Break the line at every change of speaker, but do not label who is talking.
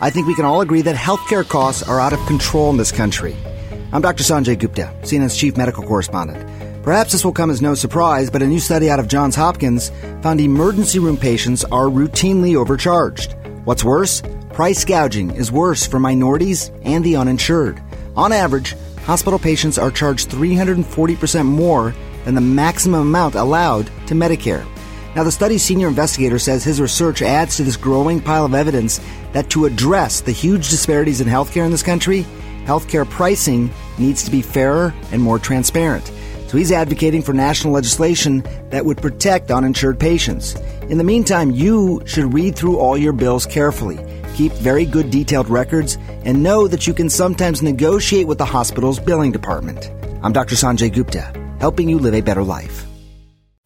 I think we can all agree that healthcare costs are out of control in this country. I'm Dr. Sanjay Gupta, CNN's chief medical correspondent. Perhaps this will come as no surprise, but a new study out of Johns Hopkins found emergency room patients are routinely overcharged. What's worse? Price gouging is worse for minorities and the uninsured. On average, hospital patients are charged 340% more than the maximum amount allowed to Medicare. Now, the study's senior investigator says his research adds to this growing pile of evidence that to address the huge disparities in healthcare in this country, healthcare pricing needs to be fairer and more transparent. So he's advocating for national legislation that would protect uninsured patients. In the meantime, you should read through all your bills carefully, keep very good detailed records, and know that you can sometimes negotiate with the hospital's billing department. I'm Dr. Sanjay Gupta, helping you live a better life.